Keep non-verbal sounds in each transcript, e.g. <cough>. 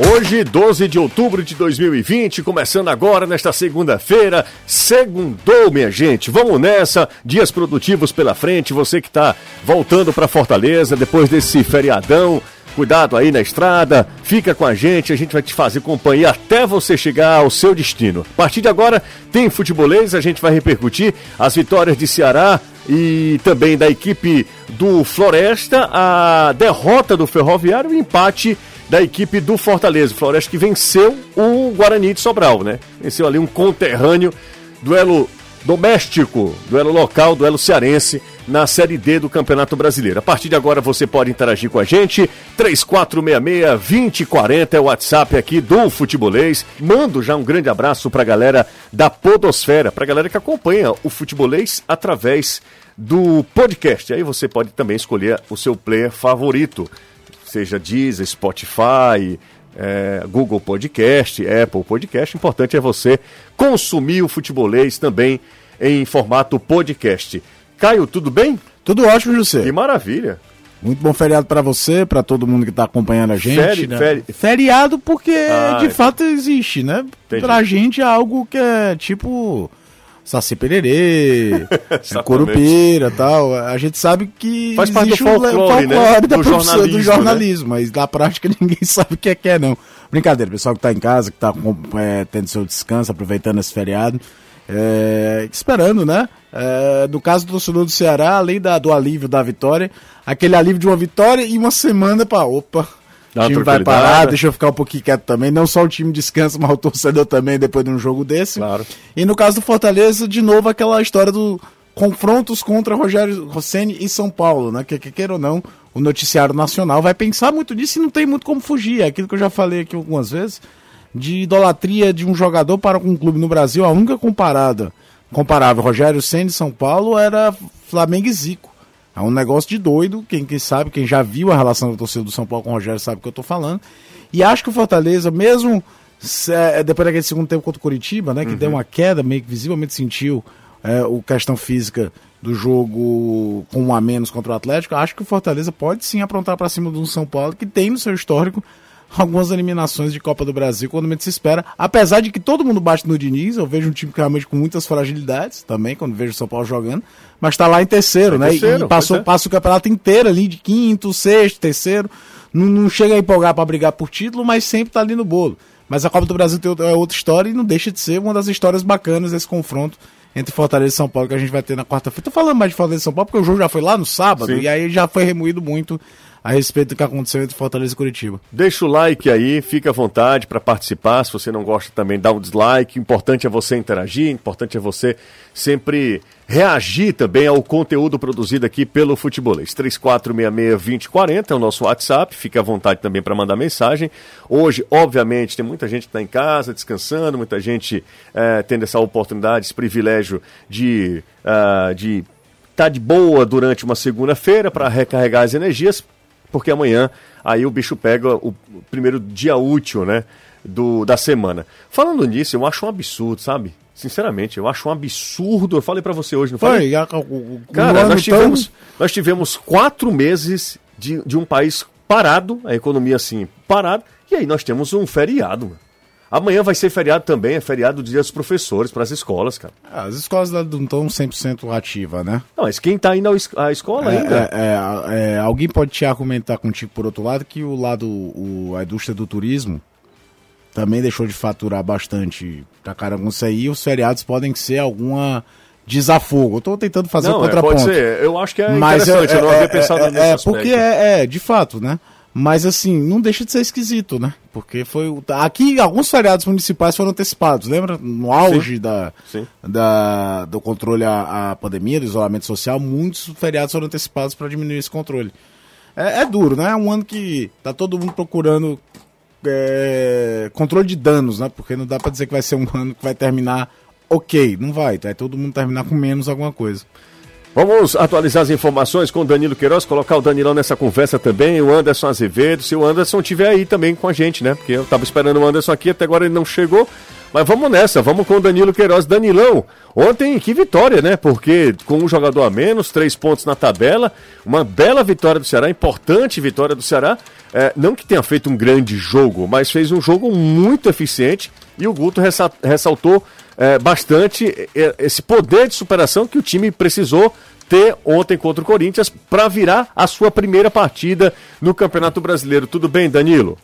Hoje, 12 de outubro de 2020, começando agora nesta segunda-feira, segundou, minha gente. Vamos nessa, dias produtivos pela frente. Você que está voltando para Fortaleza depois desse feriadão, cuidado aí na estrada, fica com a gente, a gente vai te fazer companhia até você chegar ao seu destino. A partir de agora, tem futebolês, a gente vai repercutir as vitórias de Ceará e também da equipe do Floresta, a derrota do Ferroviário o empate da equipe do Fortaleza. O Floresta que venceu o Guarani de Sobral, né? Venceu ali um conterrâneo, duelo doméstico, duelo local, duelo cearense na Série D do Campeonato Brasileiro. A partir de agora você pode interagir com a gente. 3466-2040 é o WhatsApp aqui do Futebolês. Mando já um grande abraço para a galera da Podosfera, para a galera que acompanha o Futebolês através do podcast. Aí você pode também escolher o seu player favorito seja Deezer, Spotify, é, Google Podcast, Apple Podcast. O importante é você consumir o futebolês também em formato podcast. Caio, tudo bem? Tudo ótimo, José. Que maravilha. Muito bom feriado para você, para todo mundo que está acompanhando a gente. Feri, né? feri... Feriado porque ah, de é. fato existe, né? Entendi. Pra gente é algo que é tipo Saci Pererê, <laughs> Corupira tal. A gente sabe que Faz parte do folclore, o folclore né? da do jornalismo, do jornalismo né? mas na prática <laughs> ninguém sabe o que é que é, não. Brincadeira, pessoal que está em casa, que está é, tendo seu descanso, aproveitando esse feriado, é, esperando, né? É, no caso do torcedor do Ceará, além da, do alívio da vitória, aquele alívio de uma vitória e uma semana para opa, o time vai parar, deixa eu ficar um pouquinho quieto também. Não só o time descansa, mas o torcedor também depois de um jogo desse. Claro. E no caso do Fortaleza, de novo, aquela história do confrontos contra Rogério Rosseni e São Paulo, né? Que, que queira ou não, o noticiário nacional vai pensar muito disso e não tem muito como fugir. É aquilo que eu já falei aqui algumas vezes, de idolatria de um jogador para um clube no Brasil, a única comparada, comparável, Rogério Ceni São Paulo era Flamengo e Zico. É um negócio de doido. Quem, quem sabe, quem já viu a relação da torcida do São Paulo com o Rogério sabe o que eu estou falando. E acho que o Fortaleza, mesmo é, depois daquele segundo tempo contra o Curitiba, né, que uhum. deu uma queda, meio que visivelmente sentiu é, o questão física do jogo com um a menos contra o Atlético, acho que o Fortaleza pode sim aprontar para cima do São Paulo, que tem no seu histórico algumas eliminações de Copa do Brasil quando menos se espera. Apesar de que todo mundo bate no Diniz, eu vejo um time realmente com muitas fragilidades também, quando vejo o São Paulo jogando, mas está lá em terceiro, é né? Terceiro, e passou, é. passa o campeonato inteiro ali, de quinto, sexto, terceiro. Não, não chega a empolgar para brigar por título, mas sempre está ali no bolo. Mas a Copa do Brasil tem é outra história e não deixa de ser uma das histórias bacanas desse confronto entre Fortaleza e São Paulo que a gente vai ter na quarta-feira. Tô falando mais de Fortaleza e São Paulo porque o jogo já foi lá no sábado Sim. e aí já foi remoído muito a respeito do que aconteceu entre Fortaleza e Curitiba. Deixa o like aí, fica à vontade para participar. Se você não gosta também, dá um dislike. Importante é você interagir, importante é você sempre reagir também ao conteúdo produzido aqui pelo Futebolês. 3466-2040 é o nosso WhatsApp, fica à vontade também para mandar mensagem. Hoje, obviamente, tem muita gente que está em casa, descansando, muita gente é, tendo essa oportunidade, esse privilégio de uh, de estar tá de boa durante uma segunda-feira para recarregar as energias porque amanhã aí o bicho pega o primeiro dia útil, né, do, da semana. Falando nisso, eu acho um absurdo, sabe? Sinceramente, eu acho um absurdo. Eu falei para você hoje, não falei? Foi, o, Cara, nós tivemos, tão... nós tivemos quatro meses de, de um país parado, a economia assim, parada, e aí nós temos um feriado. Mano. Amanhã vai ser feriado também, é feriado do dia dos professores para as escolas, cara. Ah, as escolas não estão 100% ativas, né? Não, mas quem está indo à escola é, ainda? É, é, é, alguém pode te argumentar contigo, por outro lado, que o lado, o, a indústria do turismo também deixou de faturar bastante pra caramba isso aí, e os feriados podem ser alguma desafogo. Eu tô tentando fazer não, o contraponto. É, pode ser. Eu acho que é Mas interessante, eu não havia pensado nisso. É, porque é, de fato, né? Mas assim, não deixa de ser esquisito, né? Porque foi. Aqui alguns feriados municipais foram antecipados, lembra? No auge Sim. Da, Sim. Da, do controle à, à, pandemia, do isolamento social, muitos feriados foram antecipados para diminuir esse controle. É, é, duro, né? É um ano que tá todo mundo procurando é, controle de danos, né? Porque não dá para dizer que vai ser um <laughs> ano que vai terminar ok, não vai. Vai todo mundo terminar com menos alguma coisa. Vamos atualizar as informações com o Danilo Queiroz, colocar o Danilão nessa conversa também, o Anderson Azevedo, se o Anderson estiver aí também com a gente, né? Porque eu estava esperando o Anderson aqui, até agora ele não chegou. Mas vamos nessa, vamos com o Danilo Queiroz. Danilão, ontem que vitória, né? Porque com um jogador a menos, três pontos na tabela, uma bela vitória do Ceará, importante vitória do Ceará. É, não que tenha feito um grande jogo, mas fez um jogo muito eficiente e o Guto ressaltou é, bastante é, esse poder de superação que o time precisou ter ontem contra o Corinthians para virar a sua primeira partida no Campeonato Brasileiro. Tudo bem, Danilo?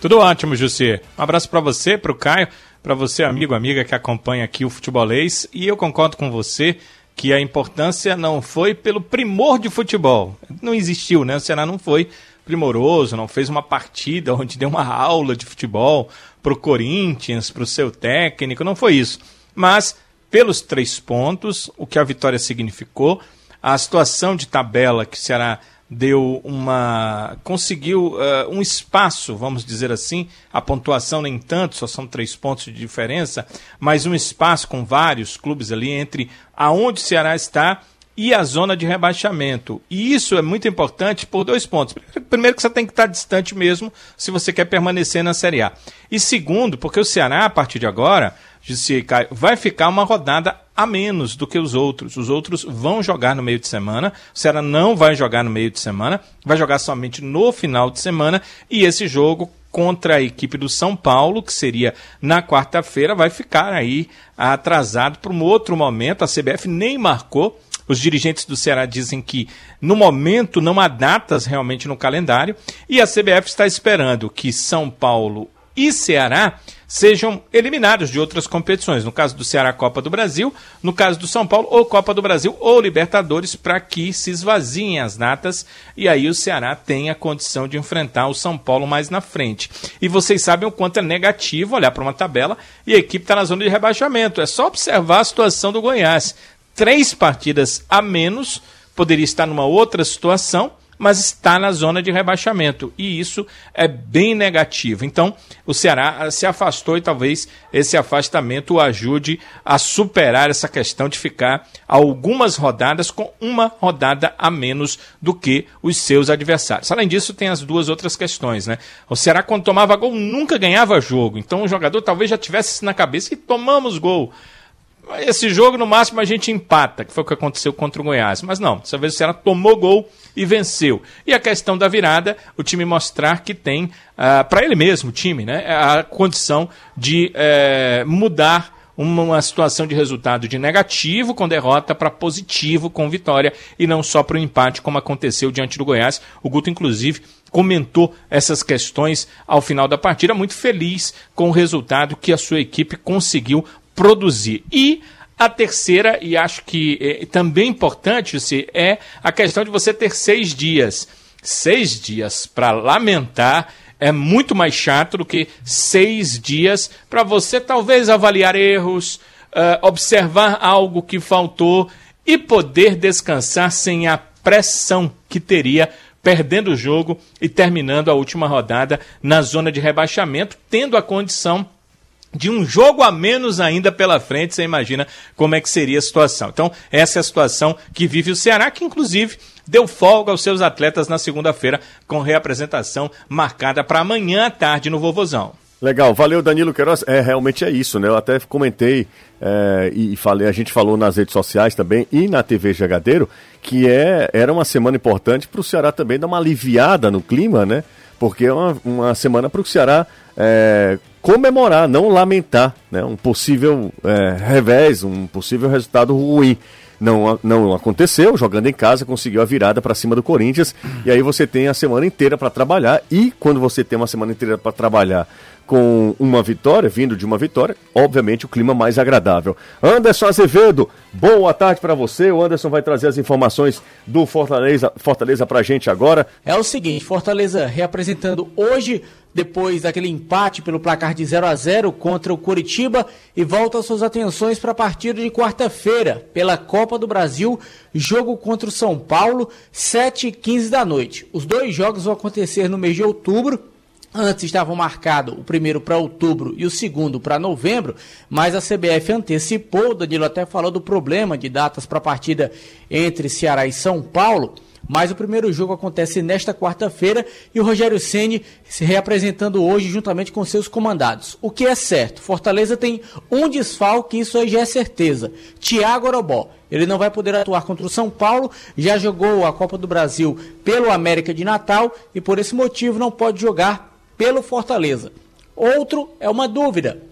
Tudo ótimo, José. Um abraço para você, para o Caio, para você, amigo, amiga que acompanha aqui o futebolês. E eu concordo com você que a importância não foi pelo primor de futebol. Não existiu, né? O Ceará não foi primoroso, não fez uma partida <laughs> onde deu uma aula de futebol pro Corinthians, pro seu técnico, não foi isso. Mas pelos três pontos, o que a vitória significou, a situação de tabela que o Ceará deu uma. conseguiu uh, um espaço, vamos dizer assim, a pontuação nem tanto, só são três pontos de diferença, mas um espaço com vários clubes ali entre aonde o Ceará está e a zona de rebaixamento. E isso é muito importante por dois pontos. Primeiro, que você tem que estar distante mesmo se você quer permanecer na Série A. E segundo, porque o Ceará, a partir de agora, vai ficar uma rodada a menos do que os outros. Os outros vão jogar no meio de semana, o Ceará não vai jogar no meio de semana, vai jogar somente no final de semana, e esse jogo contra a equipe do São Paulo, que seria na quarta-feira, vai ficar aí atrasado para um outro momento. A CBF nem marcou. Os dirigentes do Ceará dizem que no momento não há datas realmente no calendário e a CBF está esperando que São Paulo e Ceará sejam eliminados de outras competições. No caso do Ceará, Copa do Brasil, no caso do São Paulo, ou Copa do Brasil ou Libertadores, para que se esvaziem as datas e aí o Ceará tenha a condição de enfrentar o São Paulo mais na frente. E vocês sabem o quanto é negativo olhar para uma tabela e a equipe está na zona de rebaixamento. É só observar a situação do Goiás. Três partidas a menos, poderia estar numa outra situação mas está na zona de rebaixamento. E isso é bem negativo. Então, o Ceará se afastou e talvez esse afastamento o ajude a superar essa questão de ficar algumas rodadas com uma rodada a menos do que os seus adversários. Além disso, tem as duas outras questões, né? O Ceará, quando tomava gol, nunca ganhava jogo. Então, o jogador talvez já tivesse na cabeça e tomamos gol. Esse jogo, no máximo, a gente empata, que foi o que aconteceu contra o Goiás. Mas não, dessa vez o Ceará tomou gol e venceu. E a questão da virada, o time mostrar que tem, ah, para ele mesmo, o time, né, a condição de uh, mudar uma situação de resultado de negativo com derrota para positivo com vitória e não só para o empate, como aconteceu diante do Goiás. O Guto, inclusive, comentou essas questões ao final da partida, muito feliz com o resultado que a sua equipe conseguiu produzir. E a terceira, e acho que é também importante, se é a questão de você ter seis dias. Seis dias para lamentar é muito mais chato do que seis dias para você talvez avaliar erros, uh, observar algo que faltou e poder descansar sem a pressão que teria perdendo o jogo e terminando a última rodada na zona de rebaixamento, tendo a condição de um jogo a menos ainda pela frente, você imagina como é que seria a situação. Então, essa é a situação que vive o Ceará, que inclusive deu folga aos seus atletas na segunda-feira, com reapresentação marcada para amanhã à tarde no Vovozão. Legal, valeu Danilo Queiroz. É, realmente é isso, né? Eu até comentei é, e falei, a gente falou nas redes sociais também e na TV Jagadeiro, que é, era uma semana importante para o Ceará também dar uma aliviada no clima, né? Porque é uma, uma semana para o Ceará é, comemorar, não lamentar, né? Um possível é, revés, um possível resultado ruim. Não, não aconteceu, jogando em casa, conseguiu a virada para cima do Corinthians. E aí você tem a semana inteira para trabalhar. E quando você tem uma semana inteira para trabalhar com uma vitória, vindo de uma vitória, obviamente o clima mais agradável. Anderson Azevedo, boa tarde para você. O Anderson vai trazer as informações do Fortaleza, Fortaleza para a gente agora. É o seguinte, Fortaleza reapresentando hoje depois daquele empate pelo placar de 0 a 0 contra o Curitiba e volta suas atenções para a partida de quarta-feira pela Copa do Brasil, jogo contra o São Paulo, 7 e 15 da noite. Os dois jogos vão acontecer no mês de outubro Antes estavam marcados o primeiro para outubro e o segundo para novembro, mas a CBF antecipou. O Danilo até falou do problema de datas para a partida entre Ceará e São Paulo. Mas o primeiro jogo acontece nesta quarta-feira e o Rogério Ceni se reapresentando hoje juntamente com seus comandados. O que é certo, Fortaleza tem um desfalque, isso aí já é certeza. Thiago Orobó. Ele não vai poder atuar contra o São Paulo, já jogou a Copa do Brasil pelo América de Natal e por esse motivo não pode jogar pelo Fortaleza. Outro é uma dúvida.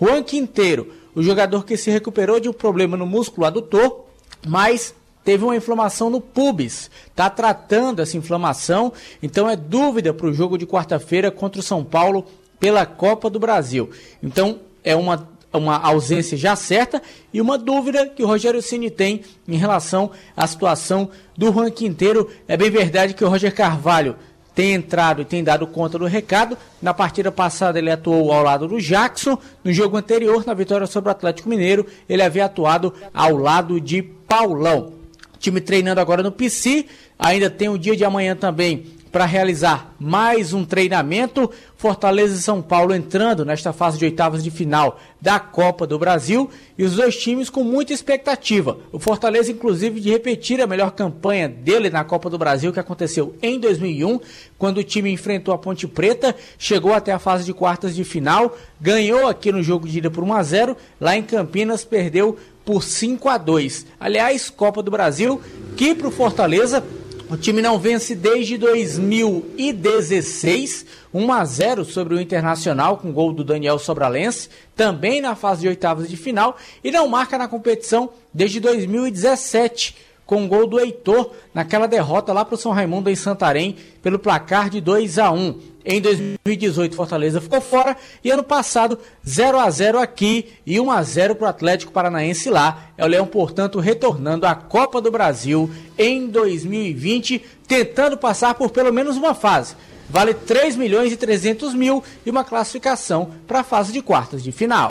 Juan Quinteiro, o jogador que se recuperou de um problema no músculo adutor, mas teve uma inflamação no pubis. Está tratando essa inflamação, então é dúvida para o jogo de quarta-feira contra o São Paulo pela Copa do Brasil. Então é uma, uma ausência já certa e uma dúvida que o Rogério Ceni tem em relação à situação do Juan Quinteiro. É bem verdade que o Roger Carvalho tem entrado e tem dado conta do recado. Na partida passada ele atuou ao lado do Jackson. No jogo anterior, na vitória sobre o Atlético Mineiro, ele havia atuado ao lado de Paulão. Time treinando agora no PC. Ainda tem o dia de amanhã também para realizar mais um treinamento. Fortaleza e São Paulo entrando nesta fase de oitavas de final da Copa do Brasil e os dois times com muita expectativa. O Fortaleza, inclusive, de repetir a melhor campanha dele na Copa do Brasil que aconteceu em 2001, quando o time enfrentou a Ponte Preta, chegou até a fase de quartas de final, ganhou aqui no jogo de ida por 1 a 0, lá em Campinas perdeu por 5 a 2. Aliás, Copa do Brasil que para o Fortaleza o time não vence desde 2016, 1 a 0 sobre o Internacional com gol do Daniel Sobralense, também na fase de oitavas de final e não marca na competição desde 2017 com gol do Heitor naquela derrota lá para o São Raimundo em Santarém pelo placar de 2 a 1. Em 2018, Fortaleza ficou fora e ano passado 0 a 0 aqui e 1 a 0 para o Atlético Paranaense lá. É o Leão, portanto, retornando à Copa do Brasil em 2020, tentando passar por pelo menos uma fase. Vale 3 milhões e 300 mil e uma classificação para a fase de quartas de final.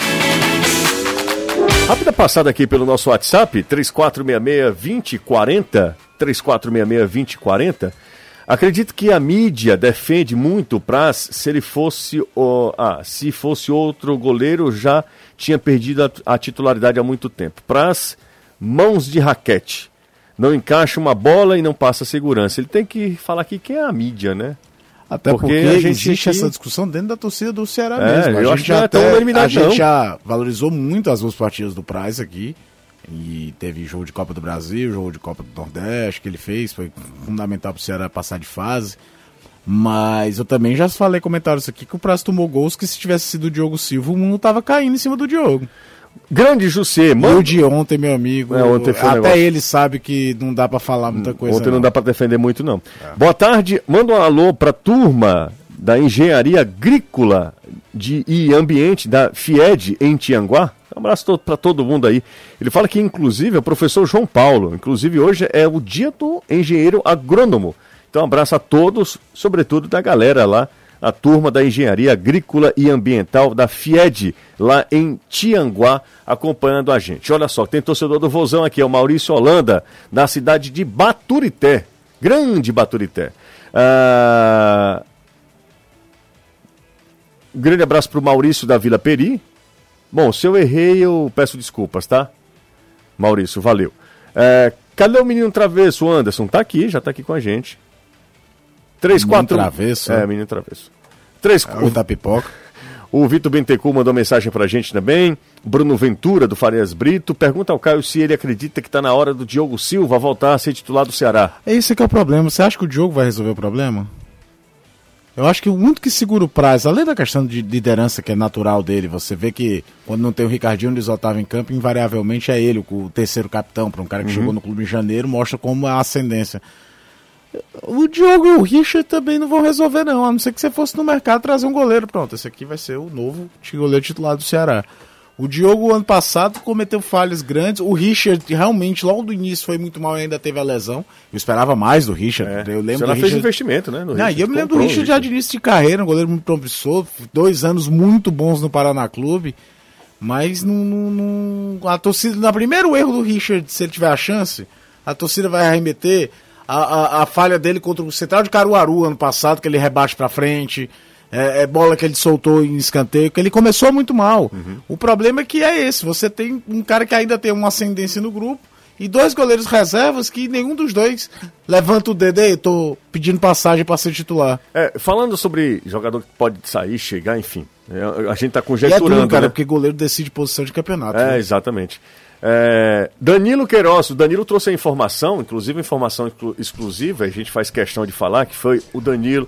Rápida passada aqui pelo nosso WhatsApp, 3466-2040, 3466-2040. Acredito que a mídia defende muito o Praz. Se ele fosse, oh, ah, se fosse outro goleiro, já tinha perdido a, a titularidade há muito tempo. Praz, mãos de raquete. Não encaixa uma bola e não passa segurança. Ele tem que falar aqui quem é a mídia, né? Até porque, porque a gente existe aqui... essa discussão dentro da torcida do Ceará é, mesmo. A eu gente acho já até, a gente já valorizou muito as duas partidas do Praz aqui. E teve jogo de Copa do Brasil, jogo de Copa do Nordeste que ele fez, foi fundamental para o Ceará passar de fase. Mas eu também já falei comentários aqui que o Prazo tomou gols que se tivesse sido o Diogo Silva, o mundo tava caindo em cima do Diogo. Grande José, mano. o de ontem, meu amigo. É, ontem até negócio. ele sabe que não dá para falar muita coisa. Ontem não, não dá para defender muito, não. É. Boa tarde. Manda um alô pra turma da Engenharia Agrícola de, e Ambiente da FIED em Tianguá. Um abraço para todo mundo aí. Ele fala que, inclusive, é o professor João Paulo. Inclusive, hoje é o dia do engenheiro agrônomo. Então, um abraço a todos, sobretudo da galera lá, a turma da Engenharia Agrícola e Ambiental da FIED, lá em Tianguá, acompanhando a gente. Olha só, tem torcedor do Vozão aqui, é o Maurício Holanda, da cidade de Baturité. Grande Baturité. Ah... Um grande abraço para o Maurício da Vila Peri, Bom, se eu errei, eu peço desculpas, tá? Maurício, valeu. É, cadê o menino travesso, Anderson? Tá aqui, já tá aqui com a gente. 3, menino 4... travesso? É, menino travesso. 3, é, da pipoca. O Vitor Bentecu mandou mensagem pra gente também. Bruno Ventura, do Farias Brito, pergunta ao Caio se ele acredita que tá na hora do Diogo Silva voltar a ser titular do Ceará. É esse que é o problema. Você acha que o Diogo vai resolver o problema? Eu acho que o muito que segura o prazo, além da questão de liderança que é natural dele, você vê que quando não tem o Ricardinho Luiz Otávio em campo, invariavelmente é ele o terceiro capitão, para um cara que uhum. chegou no clube em janeiro, mostra como é a ascendência. O Diogo e o Richard também não vão resolver, não. A não ser que você fosse no mercado trazer um goleiro. Pronto, esse aqui vai ser o novo goleiro titular do Ceará. O Diogo, ano passado, cometeu falhas grandes. O Richard, realmente, logo do início, foi muito mal e ainda teve a lesão. Eu esperava mais do Richard. É. Eu lembro Você Richard... fez investimento, né? No não, e eu me lembro do Richard, já de início de carreira, um goleiro muito promissor. Dois anos muito bons no Paraná Clube. Mas não, não, não, a torcida, no primeiro erro do Richard, se ele tiver a chance, a torcida vai arremeter a, a, a falha dele contra o Central de Caruaru ano passado, que ele rebate para frente é, é, bola que ele soltou em escanteio, que ele começou muito mal. Uhum. O problema é que é esse, você tem um cara que ainda tem uma ascendência no grupo e dois goleiros reservas que nenhum dos dois levanta o dedo aí, tô pedindo passagem para ser titular. É, falando sobre jogador que pode sair, chegar, enfim. É, a gente tá conjecturando. E é duro, cara, né? porque goleiro decide posição de campeonato. É, né? exatamente. É, Danilo Queiroz, o Danilo trouxe a informação, inclusive informação exclusiva, a gente faz questão de falar, que foi o Danilo,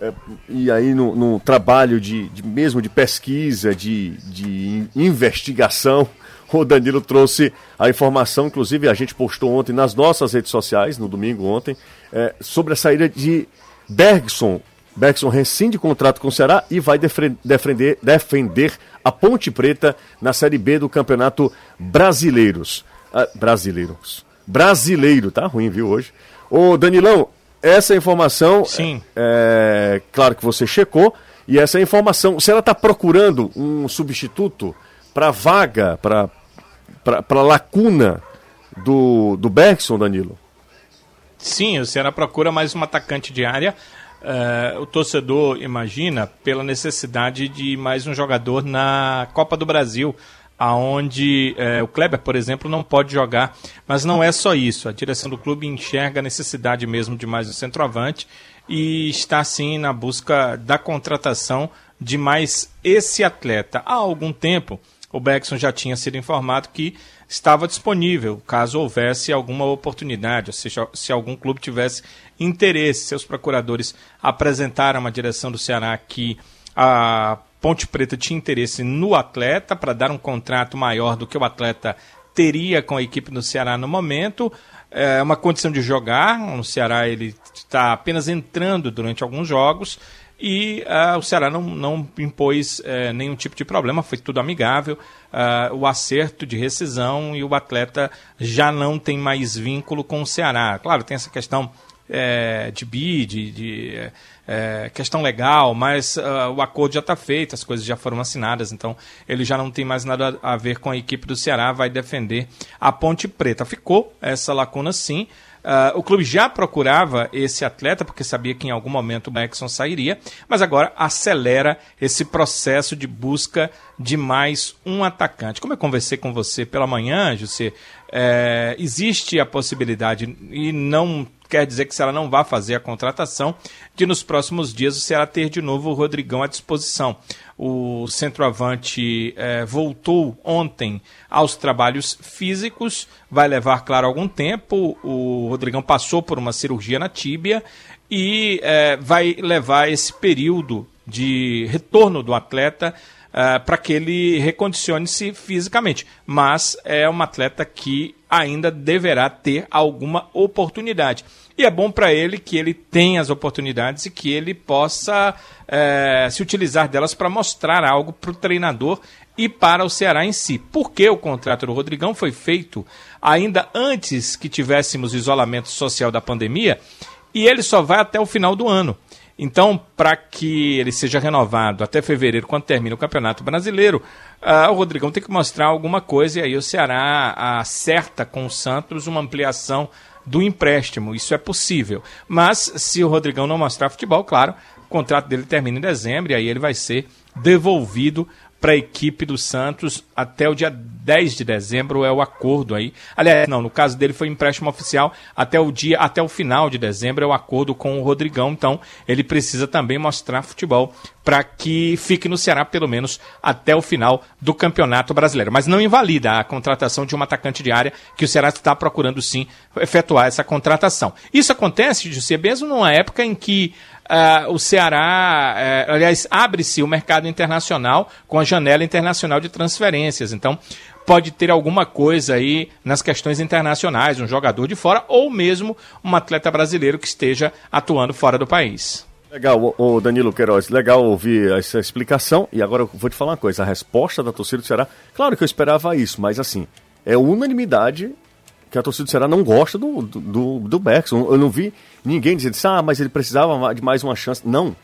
é, e aí no, no trabalho de, de, mesmo de pesquisa, de, de investigação, <laughs> o Danilo trouxe a informação, inclusive a gente postou ontem nas nossas redes sociais, no domingo ontem, é, sobre a saída de Bergson. Bergson rescinde contrato com o Ceará e vai defender, defender a Ponte Preta na Série B do Campeonato Brasileiros. Ah, brasileiros. Brasileiro, tá ruim, viu, hoje. Ô, Danilão, essa informação. Sim. É, é claro que você checou. E essa informação, o Ceará está procurando um substituto para vaga, para para lacuna do, do Bergson, Danilo? Sim, o Ceará procura mais um atacante de área. Uh, o torcedor imagina pela necessidade de mais um jogador na Copa do Brasil, aonde uh, o Kleber, por exemplo, não pode jogar. Mas não é só isso. A direção do clube enxerga a necessidade mesmo de mais um centroavante e está sim na busca da contratação de mais esse atleta. Há algum tempo o Beckson já tinha sido informado que estava disponível caso houvesse alguma oportunidade, ou seja, se algum clube tivesse interesse. Seus procuradores apresentaram à direção do Ceará que a Ponte Preta tinha interesse no atleta para dar um contrato maior do que o atleta teria com a equipe do Ceará no momento. É uma condição de jogar. No Ceará ele está apenas entrando durante alguns jogos e uh, o Ceará não, não impôs uh, nenhum tipo de problema, foi tudo amigável. Uh, o acerto de rescisão e o atleta já não tem mais vínculo com o Ceará. Claro, tem essa questão é, de bid, de é, questão legal, mas uh, o acordo já está feito, as coisas já foram assinadas, então ele já não tem mais nada a ver com a equipe do Ceará, vai defender a Ponte Preta. Ficou essa lacuna sim. Uh, o clube já procurava esse atleta, porque sabia que em algum momento o Maxson sairia, mas agora acelera esse processo de busca de mais um atacante. Como eu conversei com você pela manhã, José, é, existe a possibilidade, e não quer dizer que se ela não vá fazer a contratação, de nos próximos dias o Ceará ter de novo o Rodrigão à disposição. O centroavante é, voltou ontem aos trabalhos físicos, vai levar, claro, algum tempo. O Rodrigão passou por uma cirurgia na tíbia e é, vai levar esse período de retorno do atleta uh, para que ele recondicione-se fisicamente. Mas é um atleta que ainda deverá ter alguma oportunidade. E é bom para ele que ele tenha as oportunidades e que ele possa é, se utilizar delas para mostrar algo para o treinador e para o Ceará em si. Porque o contrato do Rodrigão foi feito ainda antes que tivéssemos isolamento social da pandemia e ele só vai até o final do ano. Então, para que ele seja renovado até fevereiro, quando termina o Campeonato Brasileiro, uh, o Rodrigão tem que mostrar alguma coisa e aí o Ceará acerta com o Santos uma ampliação do empréstimo. Isso é possível. Mas se o Rodrigão não mostrar futebol, claro, o contrato dele termina em dezembro e aí ele vai ser devolvido para a equipe do Santos até o dia 10 de dezembro é o acordo aí. Aliás, não, no caso dele foi empréstimo oficial até o dia, até o final de dezembro é o acordo com o Rodrigão, então ele precisa também mostrar futebol para que fique no Ceará pelo menos até o final do Campeonato Brasileiro. Mas não invalida a contratação de um atacante de área que o Ceará está procurando sim efetuar essa contratação. Isso acontece, José, mesmo numa época em que uh, o Ceará, uh, aliás, abre-se o mercado internacional com a janela internacional de transferências. Então, pode ter alguma coisa aí nas questões internacionais, um jogador de fora ou mesmo um atleta brasileiro que esteja atuando fora do país. Legal, o Danilo Queiroz, legal ouvir essa explicação. E agora eu vou te falar uma coisa: a resposta da torcida do Ceará, claro que eu esperava isso, mas assim, é unanimidade que a torcida do Ceará não gosta do, do, do Bergson. Eu não vi ninguém dizendo assim, ah, mas ele precisava de mais uma chance. Não.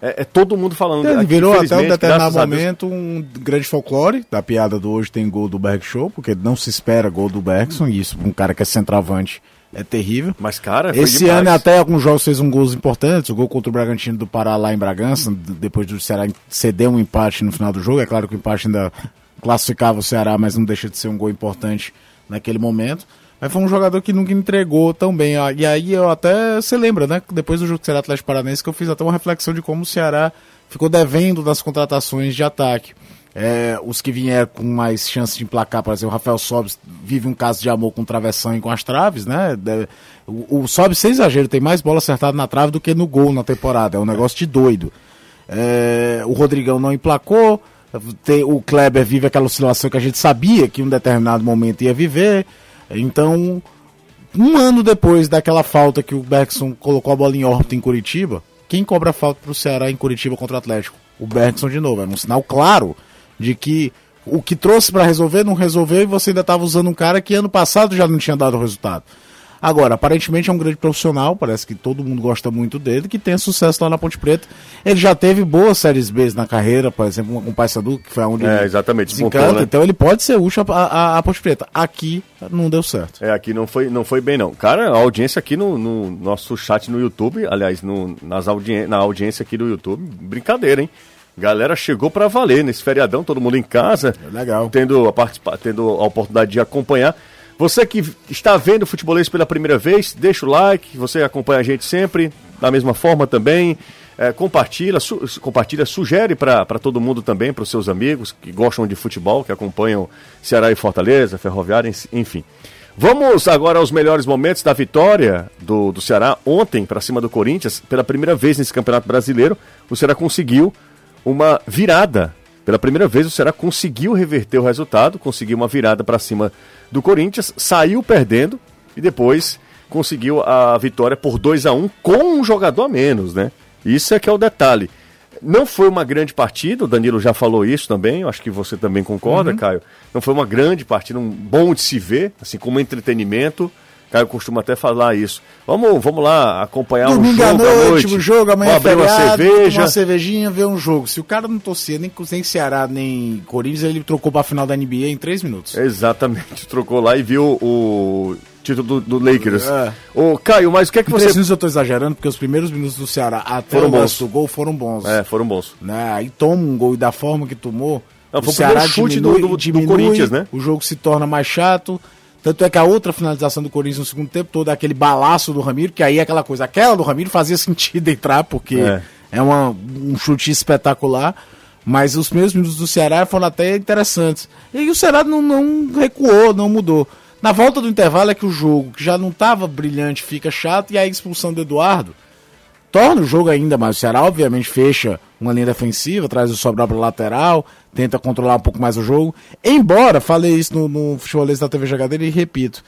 É, é todo mundo falando. Ele virou até um determinado momento um grande folclore da piada do hoje tem gol do Berg Show, porque não se espera gol do Bergson, e isso um cara que é centroavante é terrível. Mas, cara, Esse ano até alguns jogos fez um gols importantes, o gol contra o Bragantino do Pará lá em Bragança, depois do Ceará ceder um empate no final do jogo. É claro que o empate ainda classificava o Ceará, mas não deixa de ser um gol importante naquele momento. Mas foi um jogador que nunca entregou tão bem. E aí eu até. Você lembra, né? Depois do jogo do Ceará Atlético Paranaense, que eu fiz até uma reflexão de como o Ceará ficou devendo das contratações de ataque. É, os que vieram com mais chance de emplacar, por exemplo, o Rafael Sobes vive um caso de amor com travessão e com as traves, né? O, Sobes, sem exagero, tem mais bola acertada na trave do que no gol na temporada. É um negócio de doido. É, o Rodrigão não emplacou. Tem, o Kleber vive aquela oscilação que a gente sabia que em um determinado momento ia viver. Então, um ano depois daquela falta que o Bergson colocou a bola em órbita em Curitiba, quem cobra falta para o Ceará em Curitiba contra o Atlético? O Bergson de novo. Era um sinal claro de que o que trouxe para resolver não resolveu e você ainda estava usando um cara que ano passado já não tinha dado resultado. Agora, aparentemente é um grande profissional, parece que todo mundo gosta muito dele, que tem sucesso lá na Ponte Preta. Ele já teve boas séries B na carreira, por exemplo, com o Paysandu, que foi onde é, exatamente, desencanta, né? então ele pode ser útil a, a, a, Ponte Preta. Aqui não deu certo. É, aqui não foi, não foi bem não. Cara, a audiência aqui no, no nosso chat no YouTube, aliás, no, nas audien na audiência aqui do YouTube, brincadeira, hein? Galera chegou para valer nesse feriadão, todo mundo em casa. Legal. Tendo a, tendo a oportunidade de acompanhar. Você que está vendo o Futebolês pela primeira vez, deixa o like, você acompanha a gente sempre, da mesma forma também. É, compartilha, su compartilha, sugere para todo mundo também, para os seus amigos que gostam de futebol, que acompanham Ceará e Fortaleza, Ferroviária, enfim. Vamos agora aos melhores momentos da vitória do, do Ceará ontem para cima do Corinthians. Pela primeira vez nesse Campeonato Brasileiro, o Ceará conseguiu uma virada. Pela primeira vez, o Ceará conseguiu reverter o resultado, conseguiu uma virada para cima do Corinthians, saiu perdendo e depois conseguiu a vitória por 2 a 1 com um jogador a menos, né? Isso é que é o detalhe. Não foi uma grande partida, o Danilo já falou isso também, acho que você também concorda, uhum. Caio. Não foi uma grande partida, um bom de se ver, assim como entretenimento. Caio costuma até falar isso. Vamos, vamos lá acompanhar Domingo um jogo à noite, noite. um jogo, amanhã abrir feriado, uma cerveja. uma cervejinha, ver um jogo. Se o cara não torcia nem, nem Ceará, nem Corinthians, ele trocou para a final da NBA em três minutos. Exatamente, <laughs> trocou lá e viu o título do, do Lakers. É. Ô, Caio, mas o que é que você... Preciso, eu tô exagerando, porque os primeiros minutos do Ceará até foram o bons. do gol foram bons. É, foram bons. Né? Aí toma um gol e da forma que tomou... Não, o Ceará chute diminui, do, do, diminui, do Corinthians, né? O jogo se torna mais chato tanto é que a outra finalização do Corinthians no segundo tempo todo aquele balaço do Ramiro, que aí é aquela coisa, aquela do Ramiro fazia <laughs> sentido entrar, porque é, é uma, um chute espetacular. Mas os primeiros minutos do Ceará foram até interessantes. E o Ceará não, não recuou, não mudou. Na volta do intervalo é que o jogo, que já não estava brilhante, fica chato, e a expulsão do Eduardo torna o jogo ainda mais. O Ceará, obviamente, fecha uma linha defensiva, traz o Sobral para lateral, tenta controlar um pouco mais o jogo. Embora, falei isso no, no futebolês da TV Jogadeira e repito,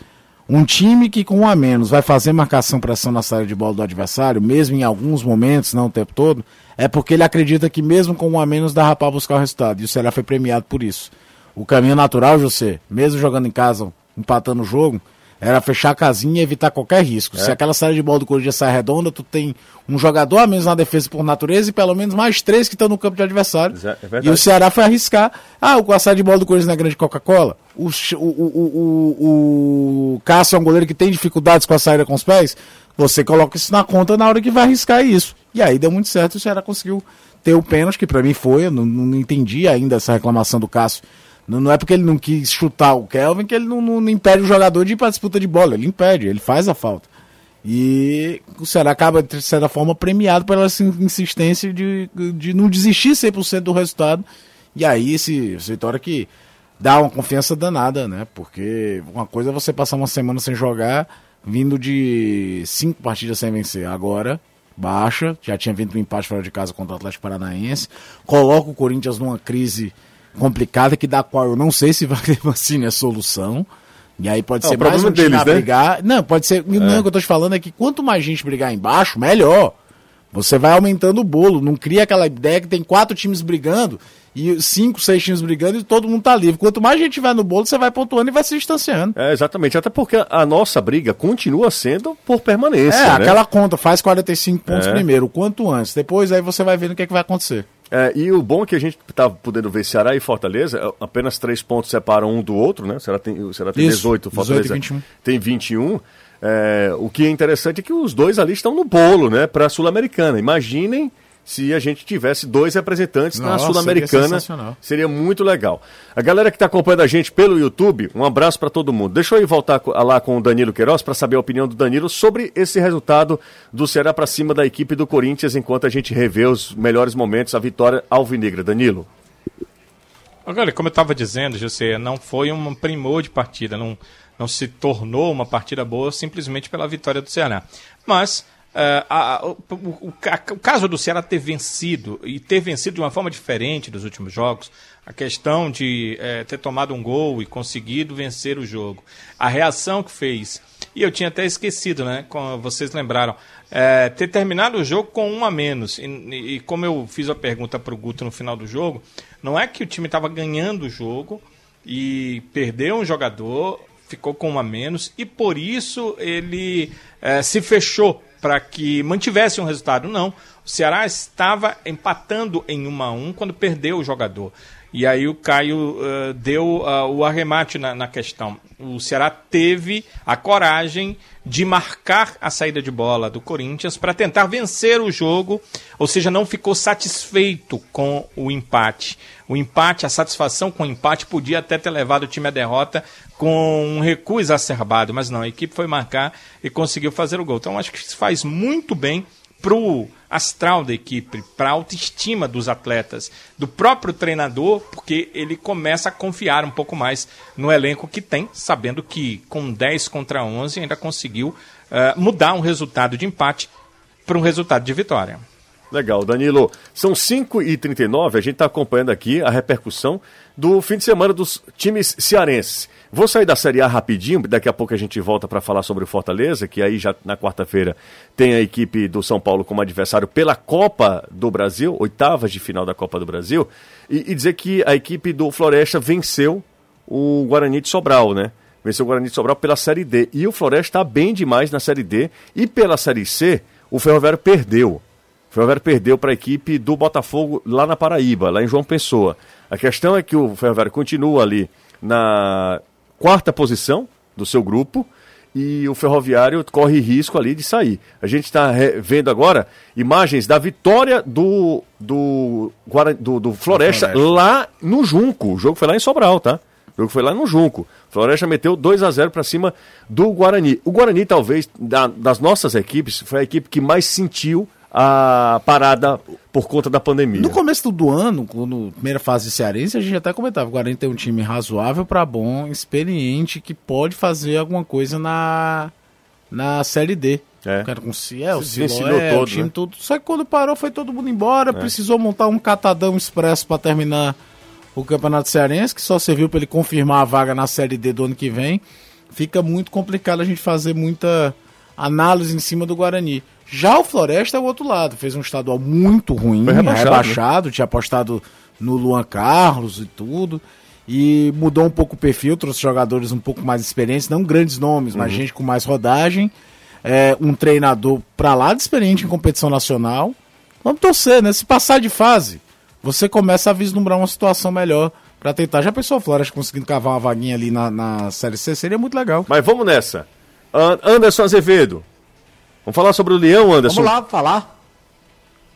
um time que com um a menos vai fazer marcação pressão na saída de bola do adversário, mesmo em alguns momentos, não o tempo todo, é porque ele acredita que mesmo com um a menos dá para buscar o resultado. E o Ceará foi premiado por isso. O caminho natural, José, mesmo jogando em casa, empatando o jogo, era fechar a casinha e evitar qualquer risco. É. Se aquela saída de bola do Corinthians sai redonda, tu tem um jogador a menos na defesa por natureza e pelo menos mais três que estão no campo de adversário. É e o Ceará foi arriscar. Ah, a saída de bola do Corinthians não é grande Coca-Cola? O, o, o, o, o Cássio é um goleiro que tem dificuldades com a saída com os pés? Você coloca isso na conta na hora que vai arriscar isso. E aí deu muito certo, o Ceará conseguiu ter o pênalti, que para mim foi, eu não, não entendi ainda essa reclamação do Cássio não, não é porque ele não quis chutar o Kelvin que ele não, não, não impede o jogador de ir para disputa de bola. Ele impede, ele faz a falta. E o Ceará acaba, de certa forma, premiado pela insistência de, de não desistir 100% do resultado. E aí, esse, essa vitória que dá uma confiança danada, né? Porque uma coisa é você passar uma semana sem jogar, vindo de cinco partidas sem vencer. Agora, baixa, já tinha vindo um empate fora de casa contra o Atlético Paranaense, coloca o Corinthians numa crise complicada que da qual eu não sei se <laughs> vacina é solução. E aí pode não, ser mais um deles, né? brigar. Não, pode ser. É. Não, o que eu tô te falando é que quanto mais gente brigar embaixo, melhor. Você vai aumentando o bolo. Não cria aquela ideia que tem quatro times brigando e cinco, seis times brigando e todo mundo tá livre. Quanto mais gente vai no bolo, você vai pontuando e vai se distanciando. É, exatamente. Até porque a nossa briga continua sendo por permanência. É, né? aquela conta, faz 45 pontos é. primeiro, quanto antes. Depois aí você vai vendo o que, é que vai acontecer. É, e o bom é que a gente está podendo ver Ceará e Fortaleza, é, apenas três pontos separam um do outro, né? O Ceará tem, o Ceará tem Isso, 18, Fortaleza 18 21. tem 21. É, o que é interessante é que os dois ali estão no bolo, né? Para a Sul-Americana. Imaginem se a gente tivesse dois representantes Nossa, na seria Sul-Americana. sensacional. Seria muito legal. A galera que está acompanhando a gente pelo YouTube, um abraço para todo mundo. Deixa eu ir voltar lá com o Danilo Queiroz para saber a opinião do Danilo sobre esse resultado do Ceará para cima da equipe do Corinthians, enquanto a gente revê os melhores momentos, a vitória alvinegra. Danilo. Olha, como eu estava dizendo, José, não foi um primor de partida, não, não se tornou uma partida boa simplesmente pela vitória do Ceará. Mas a- a- o, o- o caso do Ceará ter vencido, e ter vencido de uma forma diferente dos últimos jogos, a questão de eh, ter tomado um gol e conseguido vencer o jogo, a reação que fez, e eu tinha até esquecido, né? Como vocês lembraram, eh, ter terminado o jogo com um a menos. E, e como eu fiz a pergunta para o Guto no final do jogo, não é que o time estava ganhando o jogo e perdeu um jogador, ficou com um a menos, e por isso ele eh, se fechou para que mantivesse um resultado. Não. O Ceará estava empatando em 1 a 1 quando perdeu o jogador. E aí o Caio eh, deu ah, o arremate na, na questão. O Ceará teve a coragem de marcar a saída de bola do Corinthians para tentar vencer o jogo, ou seja, não ficou satisfeito com o empate. O empate, a satisfação com o empate podia até ter levado o time à derrota com um recuo exacerbado, mas não, a equipe foi marcar e conseguiu fazer o gol. Então acho que isso faz muito bem pro astral da equipe, para a autoestima dos atletas, do próprio treinador, porque ele começa a confiar um pouco mais no elenco que tem, sabendo que com 10 contra 11 ainda conseguiu eh, mudar um resultado de empate para um resultado de vitória. Legal, Danilo. São 5h39, a gente está acompanhando aqui a repercussão do fim de semana dos times cearenses. Vou sair da Série A rapidinho, daqui a pouco a gente volta para falar sobre o Fortaleza, que aí já na quarta-feira tem a equipe do São Paulo como adversário pela Copa do Brasil, oitavas de final da Copa do Brasil, e, e dizer que a equipe do Floresta venceu o Guarani de Sobral, né? Venceu o Guarani de Sobral pela Série D. E o Floresta está bem demais na Série D. E pela Série C, o Ferroviário perdeu. O Ferroviário perdeu para a equipe do Botafogo lá na Paraíba, lá em João Pessoa. A questão é que o Ferroviário continua ali na quarta posição do seu grupo e o Ferroviário corre risco ali de sair. A gente está vendo agora imagens da vitória do, do, do, do Floresta, Floresta. lá no Junco. O jogo foi lá em Sobral, tá? O jogo foi lá no Junco. Floresta meteu 2 a 0 para cima do Guarani. O Guarani, talvez, da- das nossas equipes, foi a equipe que mais sentiu a parada por conta da pandemia. No começo do ano, quando primeira fase cearense, a gente até comentava, o Guarani tem um time razoável para bom, experiente, que pode fazer alguma coisa na, na Série D. É. O cara com Siloé, o todo, time né? todo. Só que quando parou, foi todo mundo embora, precisou montar um catadão expresso para terminar o Campeonato Cearense, que só serviu para ele confirmar a vaga na Série D do ano que vem. Fica muito complicado a gente fazer muita análise em cima do Guarani. Já o Floresta é o outro lado, fez um estadual muito ruim, Foi rebaixado, né? rebaixado, tinha apostado no Luan Carlos e tudo. E mudou um pouco o perfil, trouxe jogadores um pouco mais experientes, não grandes nomes, mas gente com mais rodagem. É, um treinador pra lá de experiente em competição nacional. Vamos torcer, né? Se passar de fase, você começa a vislumbrar uma situação melhor pra tentar. Já pensou o Flores conseguindo cavar uma vaguinha ali na, na Série C? Seria muito legal. Mas vamos nessa. An- Anderson Azevedo. Vamos falar sobre o Leão, Anderson. Vamos lá falar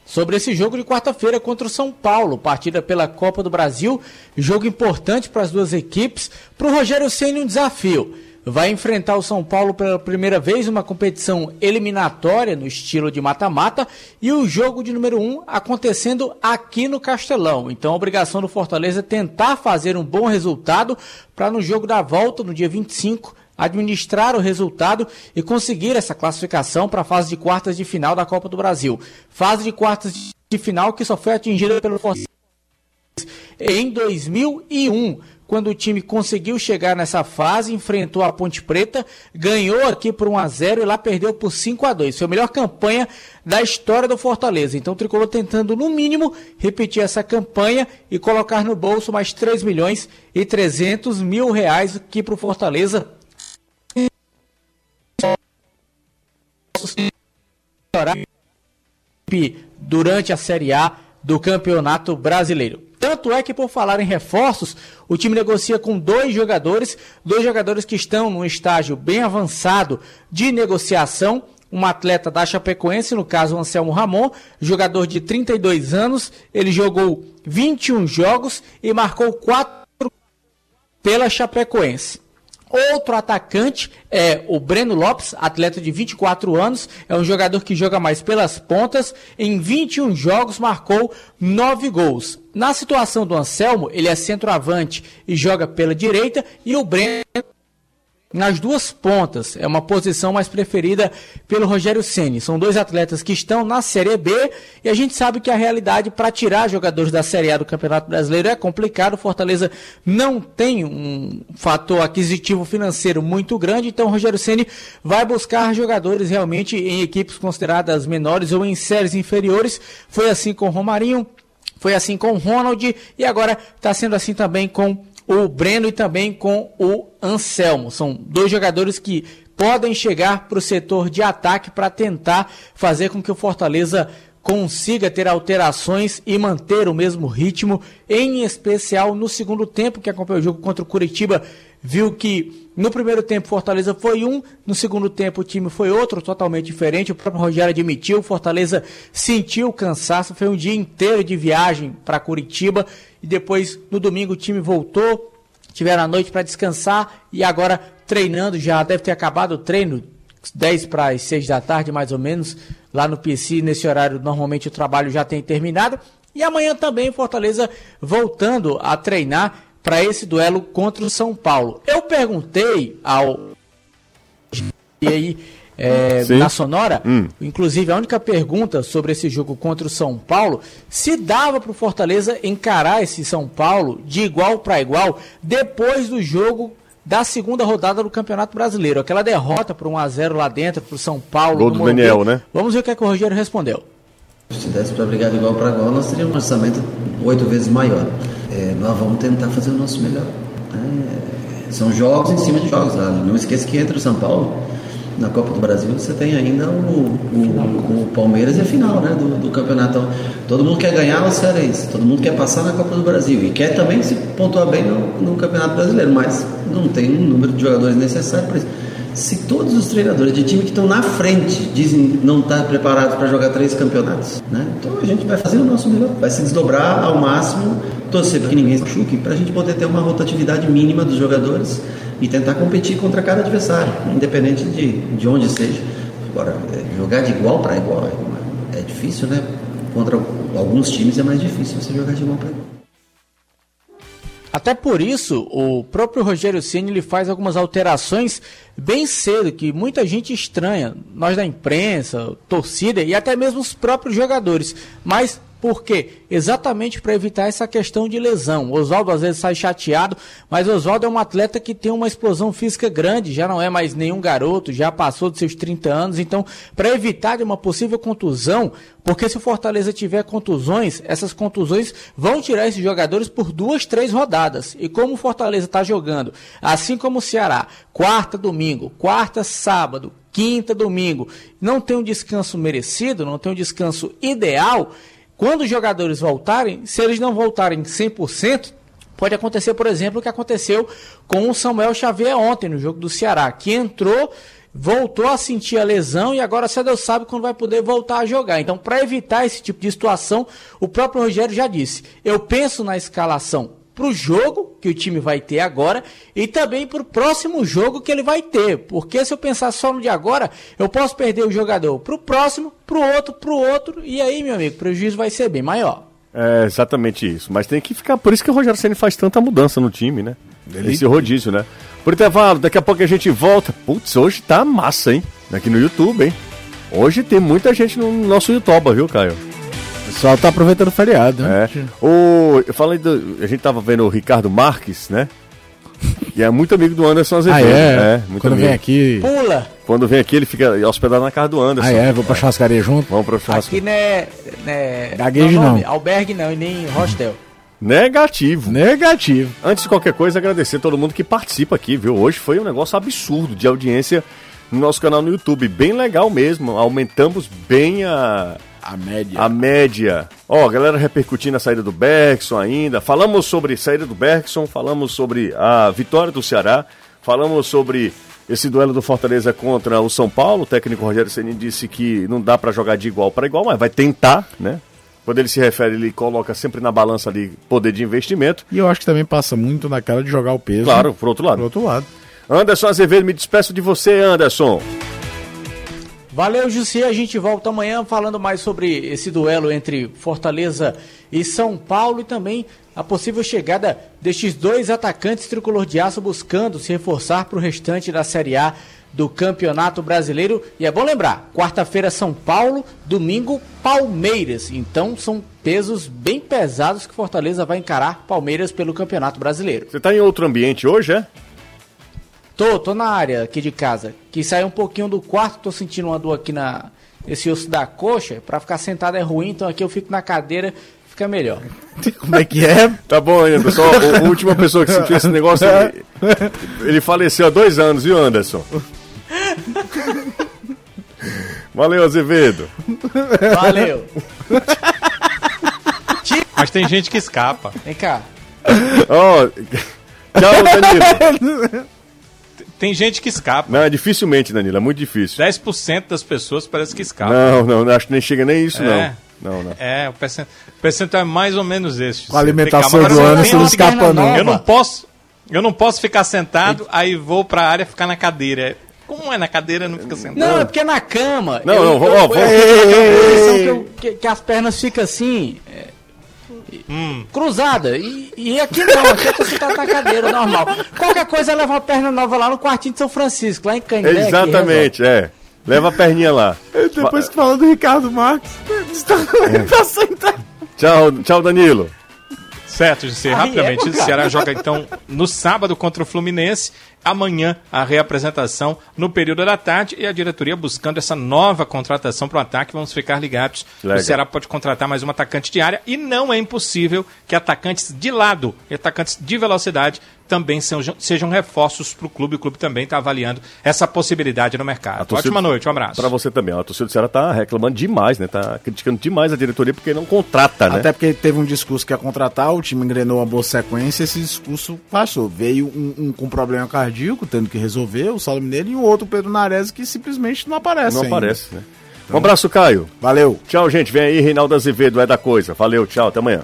sobre esse jogo de quarta-feira contra o São Paulo, partida pela Copa do Brasil, jogo importante para as duas equipes. Para o Rogério Ceni um desafio. Vai enfrentar o São Paulo pela primeira vez uma competição eliminatória no estilo de mata-mata e o jogo de número um acontecendo aqui no Castelão. Então a obrigação do Fortaleza é tentar fazer um bom resultado para no jogo da volta no dia 25 administrar o resultado e conseguir essa classificação para a fase de quartas de final da Copa do Brasil. Fase de quartas de final que só foi atingida pelo Fortaleza em 2001, quando o time conseguiu chegar nessa fase, enfrentou a Ponte Preta, ganhou aqui por 1 a 0 e lá perdeu por 5 a 2. Foi a melhor campanha da história do Fortaleza. Então o Tricolor tentando no mínimo repetir essa campanha e colocar no bolso mais 3 milhões e 300 mil reais aqui para o Fortaleza durante a Série A do Campeonato Brasileiro. Tanto é que, por falar em reforços, o time negocia com dois jogadores, dois jogadores que estão num estágio bem avançado de negociação. um atleta da Chapecoense, no caso o Anselmo Ramon, jogador de 32 anos. Ele jogou 21 jogos e marcou 4 pela Chapecoense. Outro atacante é o Breno Lopes, atleta de 24 anos, é um jogador que joga mais pelas pontas. Em 21 jogos marcou 9 gols. Na situação do Anselmo, ele é centroavante e joga pela direita e o Breno nas duas pontas. É uma posição mais preferida pelo Rogério Ceni. São dois atletas que estão na Série B e a gente sabe que a realidade para tirar jogadores da Série A do Campeonato Brasileiro é complicado. O Fortaleza não tem um fator aquisitivo financeiro muito grande, então o Rogério Ceni vai buscar jogadores realmente em equipes consideradas menores ou em séries inferiores. Foi assim com o Romarinho, foi assim com o Ronald e agora está sendo assim também com o Breno e também com o Anselmo. São dois jogadores que podem chegar para o setor de ataque para tentar fazer com que o Fortaleza consiga ter alterações e manter o mesmo ritmo, em especial no segundo tempo, que acompanhou o jogo contra o Curitiba, viu que no primeiro tempo Fortaleza foi um, no segundo tempo o time foi outro, totalmente diferente. O próprio Rogério admitiu, Fortaleza sentiu cansaço, foi um dia inteiro de viagem para Curitiba e depois no domingo o time voltou, tiveram a noite para descansar e agora treinando, já deve ter acabado o treino, 10 para as 6 da tarde mais ou menos, lá no PC, nesse horário normalmente o trabalho já tem terminado. E amanhã também Fortaleza voltando a treinar para esse duelo contra o São Paulo. Eu perguntei ao e aí é, na Sonora, hum. inclusive a única pergunta sobre esse jogo contra o São Paulo, se dava para o Fortaleza encarar esse São Paulo de igual para igual depois do jogo da segunda rodada do Campeonato Brasileiro. Aquela derrota por 1 a 0 lá dentro para o São Paulo. Gol do Daniel, né? Vamos ver o que, é que o Rogério respondeu. Se desse para brigar de igual para igual, nós teríamos um orçamento oito vezes maior. É, nós vamos tentar fazer o nosso melhor. É, são jogos em cima de jogos. Ah, não esqueça que entre o São Paulo na Copa do Brasil você tem ainda o, o, o Palmeiras e a final né, do, do, campeonato. Então, todo mundo quer ganhar o Cearense, todo mundo quer passar na Copa do Brasil e quer também se pontuar bem no, no Campeonato Brasileiro, mas não tem um número de jogadores necessário para isso. Se todos os treinadores de time que estão na frente dizem não estar tá preparados para jogar três campeonatos, né? então a gente vai fazer o nosso melhor, vai se desdobrar ao máximo, torcer para que ninguém se machuque, para a gente poder ter uma rotatividade mínima dos jogadores e tentar competir contra cada adversário, independente de, de onde seja. Agora, é, jogar de igual para igual é, é difícil, né? Contra alguns times é mais difícil você jogar de igual para igual. Até por isso, o próprio Rogério Ceni ele faz algumas alterações bem cedo que muita gente estranha, nós da imprensa, torcida e até mesmo os próprios jogadores. Mas por quê? Exatamente para evitar essa questão de lesão. Oswaldo às vezes sai chateado, mas Oswaldo é um atleta que tem uma explosão física grande, já não é mais nenhum garoto, já passou dos seus 30 anos. Então, para evitar uma possível contusão, porque se o Fortaleza tiver contusões, essas contusões vão tirar esses jogadores por duas, três rodadas. E como o Fortaleza está jogando, assim como o Ceará, quarta, domingo, quarta, sábado, quinta, domingo, não tem um descanso merecido, não tem um descanso ideal quando os jogadores voltarem, se eles não voltarem 100%, pode acontecer, por exemplo, o que aconteceu com o Samuel Xavier ontem no jogo do Ceará, que entrou, voltou a sentir a lesão e agora só Deus sabe quando vai poder voltar a jogar. Então, para evitar esse tipo de situação, o próprio Rogério já disse: eu penso na escalação para o jogo que o time vai ter agora e também para o próximo jogo que ele vai ter. Porque se eu pensar só no de agora, eu posso perder o jogador para o próximo, para o outro, para o outro, e aí, meu amigo, o prejuízo vai ser bem maior. É exatamente isso. Mas tem que ficar. Por isso que o Rogério Senna faz tanta mudança no time, né? Ele... Esse rodízio, né? Por intervalo, daqui a pouco a gente volta. Putz, hoje tá massa, hein? Aqui no YouTube, hein? Hoje tem muita gente no nosso YouTube, viu, Caio? Pessoal tá aproveitando o feriado, né? É. O, eu falei do. A gente tava vendo o Ricardo Marques, né? E é muito amigo do Anderson Azevedo. Ah, é? é muito Quando amigo. vem aqui. Pula! Quando vem aqui, ele fica hospedado na casa do Anderson. Ah, é? Vou pra churrascaria junto? Vamos pra churrascaria. Aqui não é. Né, Gaguejo não. não. Albergue não, e nem hostel. Negativo. Negativo. Antes de qualquer coisa, agradecer a todo mundo que participa aqui, viu? Hoje foi um negócio absurdo de audiência no nosso canal no YouTube. Bem legal mesmo. Aumentamos bem a a média. A média. Ó, oh, galera repercutindo a saída do Bergson ainda. Falamos sobre saída do Bergson, falamos sobre a vitória do Ceará, falamos sobre esse duelo do Fortaleza contra o São Paulo. O técnico Rogério Ceni disse que não dá para jogar de igual para igual, mas vai tentar, né? Quando ele se refere, ele coloca sempre na balança ali poder de investimento. E eu acho que também passa muito na cara de jogar o peso. Claro, por outro lado. Por outro lado. Anderson Azevedo, me despeço de você, Anderson. Valeu, Jussi. A gente volta amanhã falando mais sobre esse duelo entre Fortaleza e São Paulo e também a possível chegada destes dois atacantes tricolor de aço buscando se reforçar para o restante da Série A do Campeonato Brasileiro. E é bom lembrar: quarta-feira, São Paulo, domingo, Palmeiras. Então são pesos bem pesados que Fortaleza vai encarar Palmeiras pelo Campeonato Brasileiro. Você está em outro ambiente hoje, é? Tô, tô na área aqui de casa. Que sair um pouquinho do quarto, tô sentindo uma dor aqui na esse osso da coxa. Para ficar sentado é ruim, então aqui eu fico na cadeira, fica melhor. <laughs> Como é que é? Tá bom, Anderson. A última pessoa que sentiu esse negócio, ele, ele faleceu há dois anos, viu, Anderson? Valeu, Azevedo. Valeu. Mas tem gente que escapa. Vem cá. Ó, tchau, Danilo. <laughs> Tem gente que escapa. Não, é dificilmente, Danilo, é muito difícil. 10% das pessoas parece que escapam. Não, não, acho que nem chega nem isso, É. não. Não, não. É, o percent- o percentual é mais ou menos esse. Com a alimentação do ano, você não eu escapa, não. Eu não posso, eu não posso ficar sentado, aí vou pra área ficar na cadeira. Como é na cadeira, não fica sentado. Não, é porque na cama. Não, eu, não, eu, ó, eu, vou- eu tenho a impressão que, eu- que- que as pernas ficam assim. É, Hum. Cruzada. E, e aqui não, aqui eu tô sentado na cadeira, normal. Qualquer coisa leva uma perna nova lá no quartinho de São Francisco, lá em Canindé. Exatamente, é. Leva a perninha lá. Depois que falou do Ricardo Marques, está <laughs> tá sentado. Tchau, tchau, Danilo. Certo, José, Aí rapidamente. é. Ceará joga então no sábado contra o Fluminense. Amanhã a reapresentação no período da tarde e a diretoria buscando essa nova contratação para o ataque. Vamos ficar ligados. Legal. O Ceará pode contratar mais um atacante de área e não é impossível que atacantes de lado e atacantes de velocidade também sejam, sejam reforços para o clube. O clube também está avaliando essa possibilidade no mercado. torcida- Ótima noite, um abraço. Pra você também. ó. A torcida do Ceará tá reclamando demais, né? Tá criticando demais a diretoria porque não contrata, né? Até porque teve um discurso que ia contratar, o time engrenou uma boa sequência, esse discurso passou. Veio um, um com problema cardíaco, tendo que resolver, o Saulo Mineiro, e o outro, Pedro Nares, que simplesmente não aparece. Não ainda. aparece, né? Um abraço, Caio. Valeu. Tchau, gente. Vem aí, Reinaldo Azevedo, é da coisa. Valeu, tchau, até amanhã.